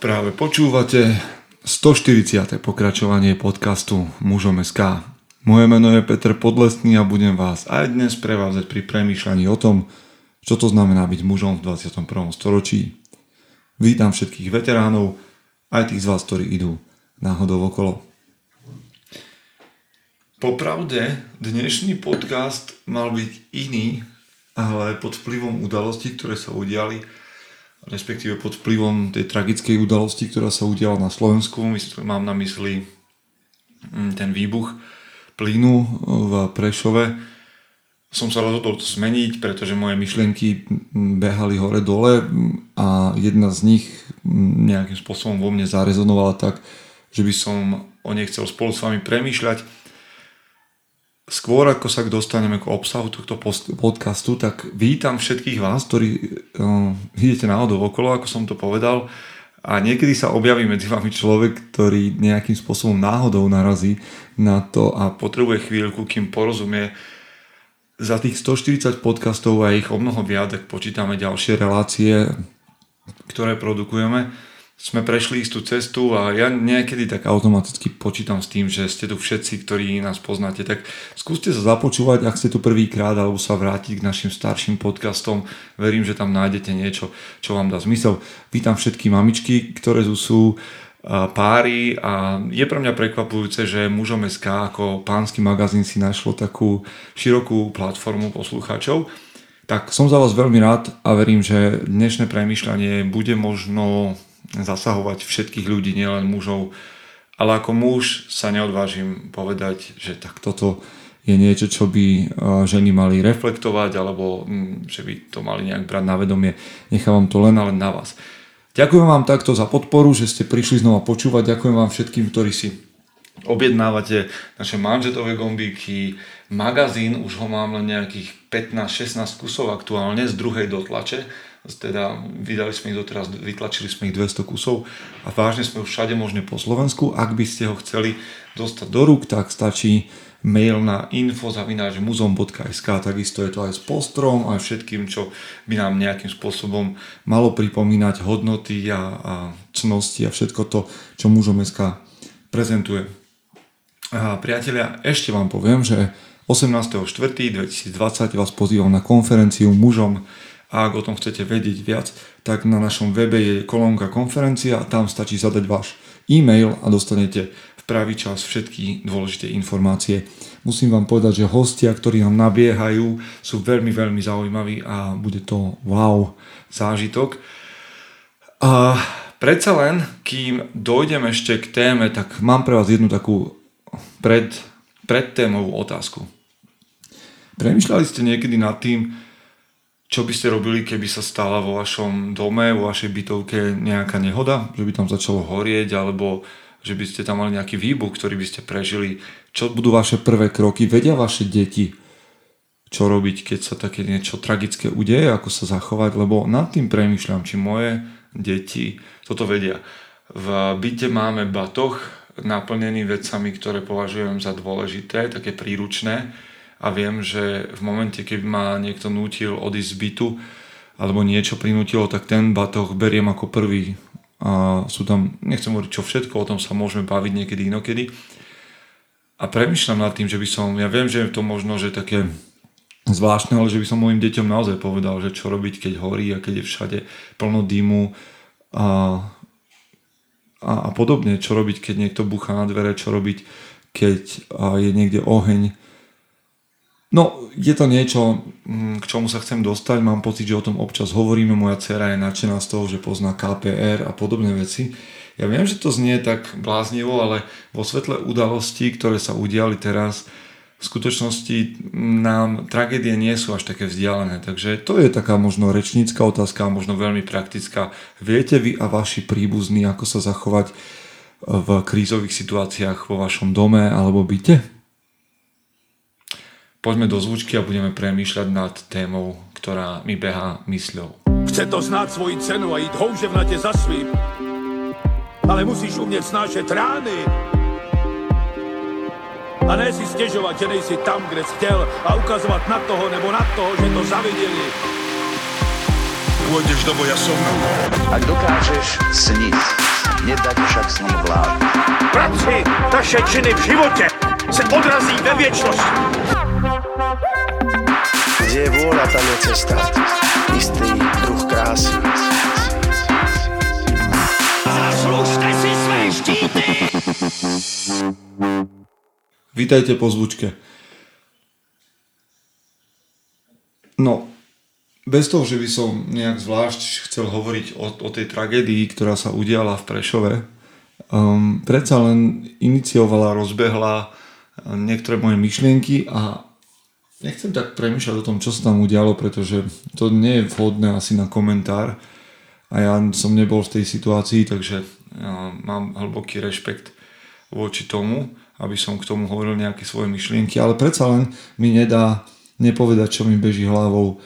Práve počúvate 140. pokračovanie podcastu Mužom. Moje meno je Peter Podlesný a budem vás aj dnes prevázať pri premýšľaní o tom, čo to znamená byť mužom v 21. storočí. Vítam všetkých veteránov, aj tých z vás, ktorí idú náhodou okolo. Popravde, dnešný podcast mal byť iný, ale pod vplyvom udalostí, ktoré sa udiali, respektíve pod vplyvom tej tragickej udalosti, ktorá sa udiala na Slovensku. Mám na mysli mm, ten výbuch plynu v Prešove. Som sa rozhodol to zmeniť, pretože moje myšlienky behali hore-dole a jedna z nich nejakým spôsobom vo mne zarezonovala tak, že by som o nej chcel spolu s vami premýšľať Skôr ako sa dostaneme k obsahu tohto podcastu, tak vítam všetkých vás, ktorí uh, idete náhodou okolo, ako som to povedal. A niekedy sa objaví medzi vami človek, ktorý nejakým spôsobom náhodou narazí na to a potrebuje chvíľku, kým porozumie. Za tých 140 podcastov a ich o mnoho viac, ak počítame ďalšie relácie, ktoré produkujeme, sme prešli istú cestu a ja niekedy tak automaticky počítam s tým, že ste tu všetci, ktorí nás poznáte, tak skúste sa započúvať, ak ste tu prvýkrát, alebo sa vrátiť k našim starším podcastom. Verím, že tam nájdete niečo, čo vám dá zmysel. Vítam všetky mamičky, ktoré tu sú páry a je pre mňa prekvapujúce, že mužom SK ako pánsky magazín si našlo takú širokú platformu poslucháčov. Tak som za vás veľmi rád a verím, že dnešné premýšľanie bude možno zasahovať všetkých ľudí, nielen mužov, ale ako muž sa neodvážim povedať, že tak toto je niečo, čo by e, ženy mali reflektovať alebo mm, že by to mali nejak brať na vedomie. Nechávam to len a len na vás. Ďakujem vám takto za podporu, že ste prišli znova počúvať. Ďakujem vám všetkým, ktorí si objednávate naše manžetové gombíky, magazín, už ho mám len nejakých 15-16 kusov aktuálne z druhej dotlače teda vydali sme ich doteraz, vytlačili sme ich 200 kusov a vážne sme už všade možne po Slovensku. Ak by ste ho chceli dostať do rúk, tak stačí mail na info.muzom.sk takisto je to aj s postrom aj všetkým, čo by nám nejakým spôsobom malo pripomínať hodnoty a, a cnosti a všetko to, čo mužom.sk prezentuje. A priatelia, ešte vám poviem, že 18.4.2020 vás pozývam na konferenciu mužom a ak o tom chcete vedieť viac, tak na našom webe je kolónka konferencia a tam stačí zadať váš e-mail a dostanete v pravý čas všetky dôležité informácie. Musím vám povedať, že hostia, ktorí nám nabiehajú, sú veľmi, veľmi zaujímaví a bude to wow zážitok. A predsa len, kým dojdem ešte k téme, tak mám pre vás jednu takú pred, predtémovú otázku. Premýšľali ste niekedy nad tým, čo by ste robili, keby sa stala vo vašom dome, vo vašej bytovke nejaká nehoda, že by tam začalo horieť, alebo že by ste tam mali nejaký výbuch, ktorý by ste prežili. Čo budú vaše prvé kroky? Vedia vaše deti, čo robiť, keď sa také niečo tragické udeje, ako sa zachovať, lebo nad tým premyšľam, či moje deti toto vedia. V byte máme batoh naplnený vecami, ktoré považujem za dôležité, také príručné, a viem, že v momente, keď ma niekto nútil odísť z bytu alebo niečo prinútilo, tak ten batoh beriem ako prvý. A sú tam, nechcem hovoriť čo všetko, o tom sa môžeme baviť niekedy inokedy. A premyšľam nad tým, že by som, ja viem, že je to možno, že také zvláštne, ale že by som mojim deťom naozaj povedal, že čo robiť, keď horí a keď je všade plno dymu a, a, a podobne, čo robiť, keď niekto bucha na dvere, čo robiť, keď je niekde oheň, No, je to niečo, mm, k čomu sa chcem dostať. Mám pocit, že o tom občas hovoríme. Moja dcera je nadšená z toho, že pozná KPR a podobné veci. Ja viem, že to znie tak bláznivo, ale vo svetle udalostí, ktoré sa udiali teraz, v skutočnosti nám tragédie nie sú až také vzdialené. Takže to je taká možno rečnícka otázka, možno veľmi praktická. Viete vy a vaši príbuzní, ako sa zachovať v krízových situáciách vo vašom dome alebo byte? Poďme do zvučky a budeme premýšľať nad témou, ktorá mi behá mysľou. Chce to znáť svoji cenu a ísť houževnate za svým. Ale musíš umieť snášať rány. A ne si stiežovať, že nejsi tam, kde si chcel a ukazovať na toho nebo na toho, že to zavideli. Pôjdeš do boja som. Ak dokážeš sniť, nedať však s ním vlád. Práci taše činy v životě se odrazí ve věčnosti. Je cesta. Istý druh krásy. Si štíty! Vítajte po zvučke. No, bez toho, že by som nejak zvlášť chcel hovoriť o, o tej tragédii, ktorá sa udiala v Prešove, um, predsa len iniciovala, rozbehla uh, niektoré moje myšlienky a nechcem tak premýšľať o tom, čo sa tam udialo, pretože to nie je vhodné asi na komentár a ja som nebol v tej situácii, takže uh, mám hlboký rešpekt voči tomu, aby som k tomu hovoril nejaké svoje myšlienky, ale predsa len mi nedá nepovedať, čo mi beží hlavou.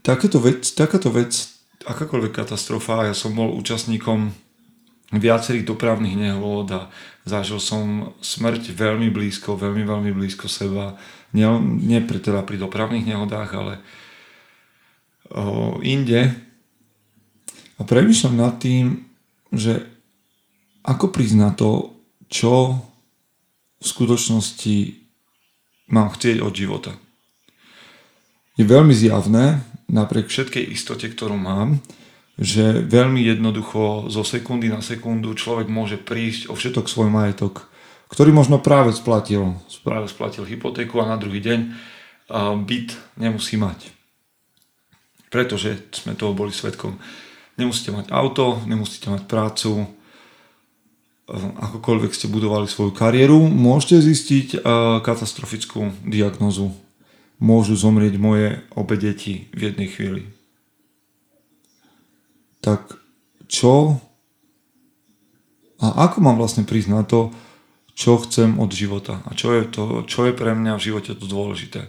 Takéto vec, takáto vec, akákoľvek katastrofa, ja som bol účastníkom viacerých dopravných nehôd a zažil som smrť veľmi blízko, veľmi, veľmi blízko seba. Nie, nie pri, teda pri dopravných nehodách, ale o, inde. A premýšľam nad tým, že ako prísť na to, čo v skutočnosti mám chcieť od života. Je veľmi zjavné, napriek všetkej istote, ktorú mám, že veľmi jednoducho zo sekundy na sekundu človek môže prísť o všetok svoj majetok, ktorý možno práve splatil, práve splatil hypotéku a na druhý deň byt nemusí mať. Pretože sme toho boli svetkom. Nemusíte mať auto, nemusíte mať prácu, akokoľvek ste budovali svoju kariéru, môžete zistiť katastrofickú diagnozu. Môžu zomrieť moje obe deti v jednej chvíli. Tak čo? A ako mám vlastne prísť na to, čo chcem od života? A čo je, to, čo je pre mňa v živote to dôležité.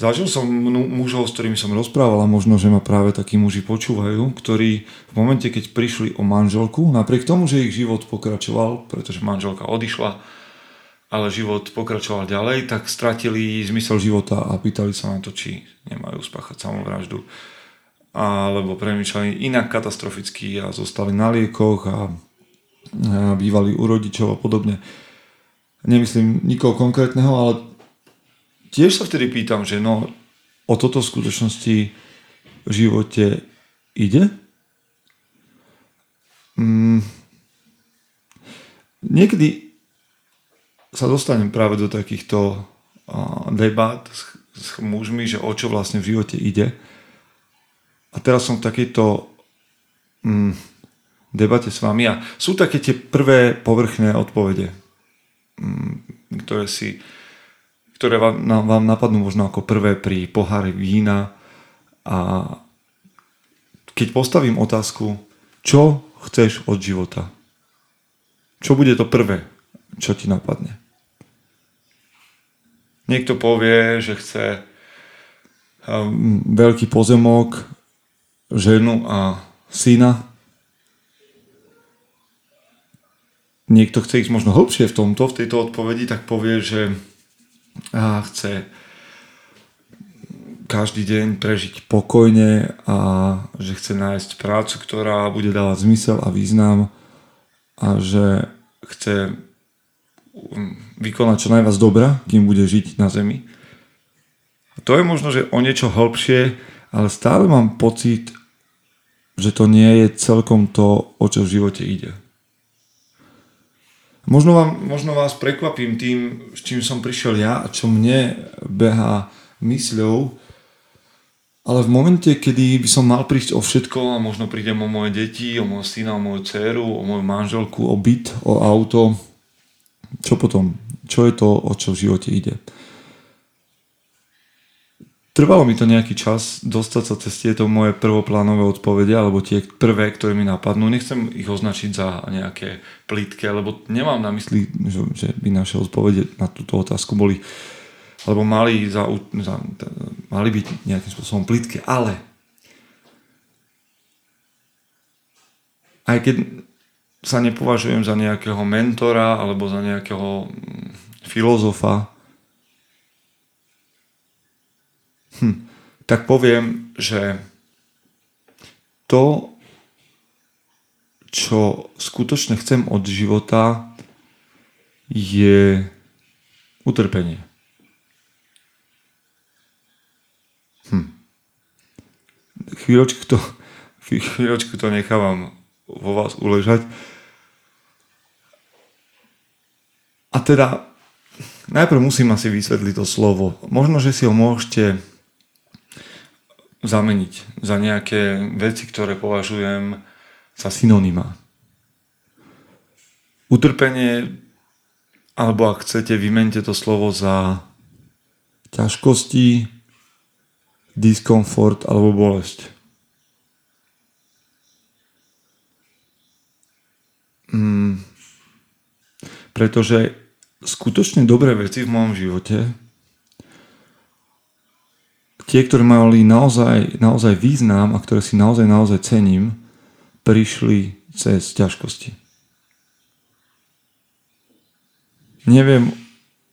Zažil som mužov, s ktorými som rozprával a možno, že ma práve takí muži počúvajú, ktorí v momente, keď prišli o manželku, napriek tomu, že ich život pokračoval, pretože manželka odišla, ale život pokračoval ďalej, tak stratili zmysel života a pýtali sa na to, či nemajú spáchať samovraždu alebo premýšľali inak katastroficky a zostali na liekoch a bývali u rodičov a podobne. Nemyslím nikoho konkrétneho, ale tiež sa vtedy pýtam, že no, o toto v skutočnosti v živote ide? Mm, niekedy sa dostanem práve do takýchto uh, debát s, s mužmi, že o čo vlastne v živote ide. A teraz som v takejto mm, debate s vami a sú také tie prvé povrchné odpovede, mm, ktoré si ktoré vám, vám napadnú možno ako prvé pri pohári vína a keď postavím otázku, čo chceš od života? Čo bude to prvé, čo ti napadne? Niekto povie, že chce um, veľký pozemok, ženu a syna. Niekto chce ísť možno hlbšie v tomto, v tejto odpovedi, tak povie, že chce každý deň prežiť pokojne a že chce nájsť prácu, ktorá bude dávať zmysel a význam a že chce vykonať čo najviac dobra, kým bude žiť na zemi. A to je možno, že o niečo hĺbšie, ale stále mám pocit, že to nie je celkom to, o čo v živote ide. Možno, vám, možno vás prekvapím tým, s čím som prišiel ja a čo mne beha mysľou, ale v momente, kedy by som mal prísť o všetko a možno prídem o moje deti, o môjho syna, o moju dceru, o moju manželku, o byt, o auto, čo potom? Čo je to, o čo v živote ide? Trvalo mi to nejaký čas dostať sa cez tieto moje prvoplánové odpovede, alebo tie prvé, ktoré mi napadnú. Nechcem ich označiť za nejaké plítke, lebo nemám na mysli, že, by naše odpovede na túto otázku boli alebo mali, za, za, mali byť nejakým spôsobom plítke, ale aj keď sa nepovažujem za nejakého mentora alebo za nejakého mm, filozofa, hm, tak poviem, že to, čo skutočne chcem od života, je utrpenie. Hm. Chvíľočku to, chvíľočku to nechávam vo vás uležať. A teda najprv musím asi vysvetliť to slovo. Možno, že si ho môžete zameniť za nejaké veci, ktoré považujem za synonyma. Utrpenie, alebo ak chcete, vymente to slovo za ťažkosti, diskomfort alebo bolesť. Mm, pretože skutočne dobré veci v mojom živote, tie, ktoré mali naozaj, naozaj význam a ktoré si naozaj, naozaj cením, prišli cez ťažkosti. Neviem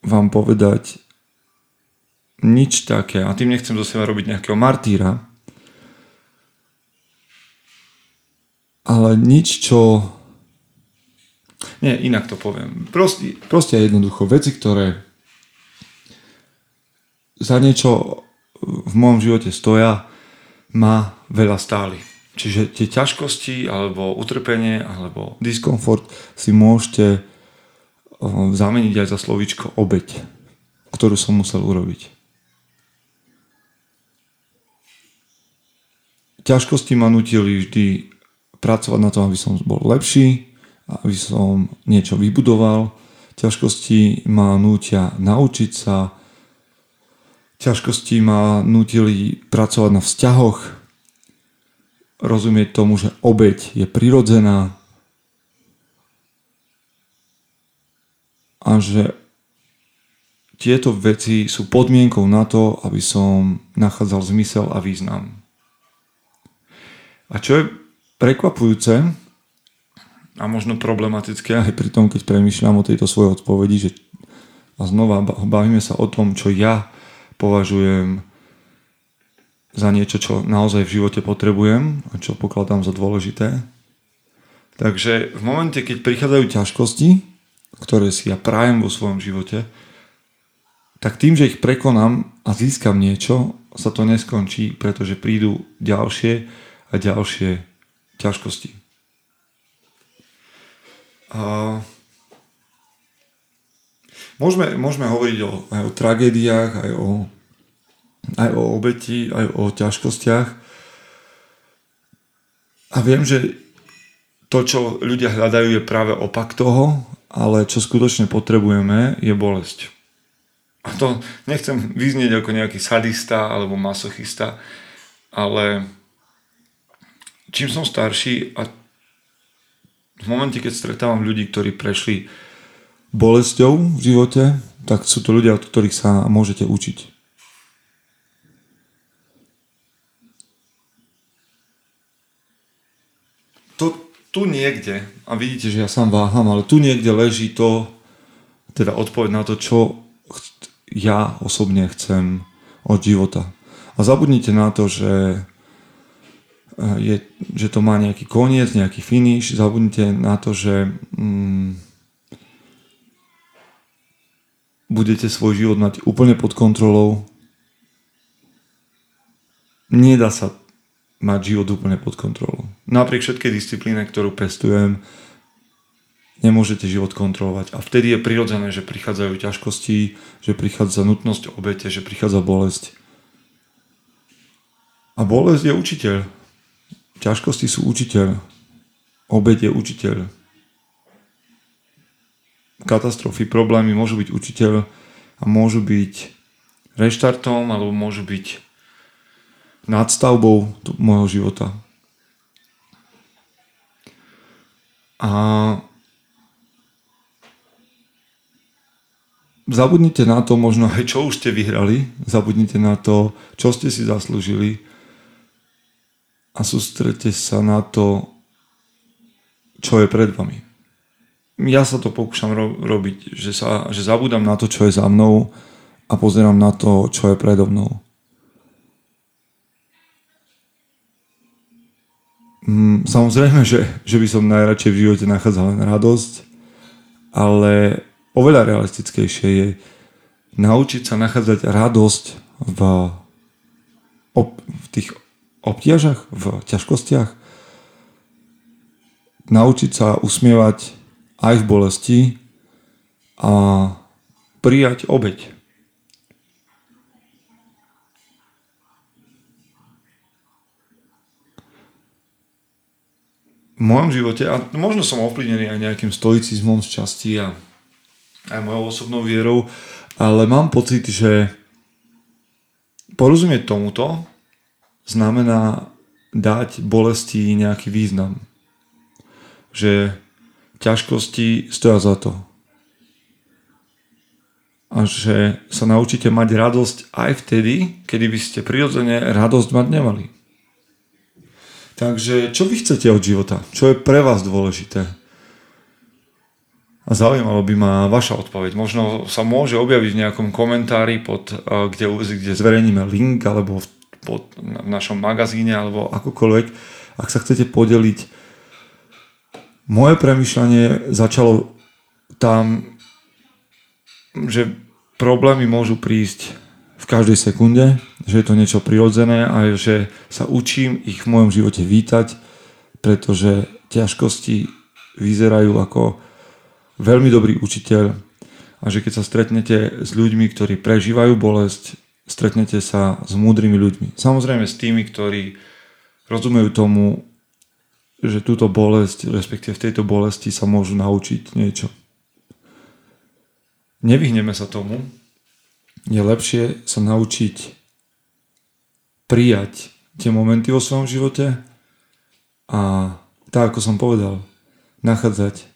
vám povedať nič také, a tým nechcem zo seba robiť nejakého martýra, ale nič, čo nie, inak to poviem. Proste, proste jednoducho. Veci, ktoré za niečo v mojom živote stoja, ma veľa stáli. Čiže tie ťažkosti, alebo utrpenie, alebo diskomfort si môžete zameniť aj za slovičko obeď, ktorú som musel urobiť. Ťažkosti ma nutili vždy pracovať na tom, aby som bol lepší, aby som niečo vybudoval. Ťažkosti ma nútia naučiť sa. Ťažkosti ma nutili pracovať na vzťahoch. Rozumieť tomu, že obeď je prirodzená. A že tieto veci sú podmienkou na to, aby som nachádzal zmysel a význam. A čo je prekvapujúce, a možno problematické aj pri tom, keď premyšľam o tejto svojej odpovedi, že a znova bavíme sa o tom, čo ja považujem za niečo, čo naozaj v živote potrebujem a čo pokladám za dôležité. Takže v momente, keď prichádzajú ťažkosti, ktoré si ja prajem vo svojom živote, tak tým, že ich prekonám a získam niečo, sa to neskončí, pretože prídu ďalšie a ďalšie ťažkosti. A môžeme, môžeme hovoriť o, aj o tragédiách, aj o, aj o obeti, aj o ťažkostiach. A viem, že to, čo ľudia hľadajú, je práve opak toho, ale čo skutočne potrebujeme, je bolesť. A to nechcem vyznieť ako nejaký sadista alebo masochista, ale čím som starší a v momente, keď stretávam ľudí, ktorí prešli bolesťou v živote, tak sú to ľudia, od ktorých sa môžete učiť. To, tu niekde, a vidíte, že ja sám váham, ale tu niekde leží to, teda odpoveď na to, čo ja osobne chcem od života. A zabudnite na to, že je, že to má nejaký koniec, nejaký finish. Zabudnite na to, že mm, budete svoj život mať úplne pod kontrolou. Nedá sa mať život úplne pod kontrolou. Napriek všetkej disciplíne, ktorú pestujem, nemôžete život kontrolovať. A vtedy je prirodzené, že prichádzajú ťažkosti, že prichádza nutnosť obete, že prichádza bolesť. A bolesť je učiteľ. Ťažkosti sú učiteľ. Obed je učiteľ. Katastrofy, problémy môžu byť učiteľ a môžu byť reštartom alebo môžu byť nadstavbou môjho života. A zabudnite na to možno aj čo už ste vyhrali, zabudnite na to, čo ste si zaslúžili a sústrete sa na to, čo je pred vami. Ja sa to pokúšam ro- robiť, že, sa, že zabudám na to, čo je za mnou a pozerám na to, čo je predo mnou. Mm, samozrejme, že, že by som najradšej v živote nachádzal len radosť, ale oveľa realistickejšie je naučiť sa nachádzať radosť v, ob, v tých obtiažach, v ťažkostiach, naučiť sa usmievať aj v bolesti a prijať obeď. v mojom živote, a možno som ovplyvnený aj nejakým stoicizmom z časti a aj mojou osobnou vierou, ale mám pocit, že porozumieť tomuto znamená dať bolesti nejaký význam. Že ťažkosti stoja za to. A že sa naučíte mať radosť aj vtedy, kedy by ste prirodzene radosť mať nemali. Takže čo vy chcete od života? Čo je pre vás dôležité? A zaujímalo by ma vaša odpoveď. Možno sa môže objaviť v nejakom komentári, pod, kde, kde zverejníme link, alebo v, pod, v našom magazíne, alebo akokoľvek. Ak sa chcete podeliť, moje premyšľanie začalo tam, že problémy môžu prísť v každej sekunde, že je to niečo prirodzené a že sa učím ich v mojom živote vítať, pretože ťažkosti vyzerajú ako veľmi dobrý učiteľ a že keď sa stretnete s ľuďmi, ktorí prežívajú bolesť, stretnete sa s múdrymi ľuďmi. Samozrejme s tými, ktorí rozumejú tomu, že túto bolesť, respektíve v tejto bolesti sa môžu naučiť niečo. Nevyhneme sa tomu, je lepšie sa naučiť prijať tie momenty vo svojom živote a tak, ako som povedal, nachádzať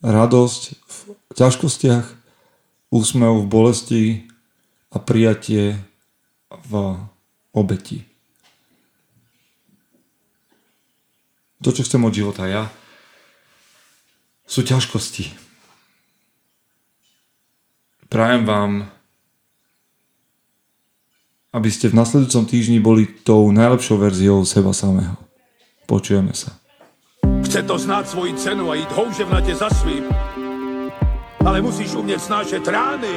radosť v ťažkostiach, úsmev v bolesti a prijatie v obeti. To, čo chcem od života ja, sú ťažkosti. Prajem vám aby ste v nasledujúcom týždni boli tou najlepšou verziou seba samého. Počujeme sa. Chce to znát svoji cenu a jít houževnatě za svým. Ale musíš umět snášet rány.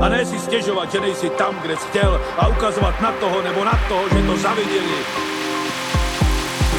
A ne si stěžovat, že nejsi tam, kde jsi chtěl a ukazovat na toho nebo na toho, že to zaviděli.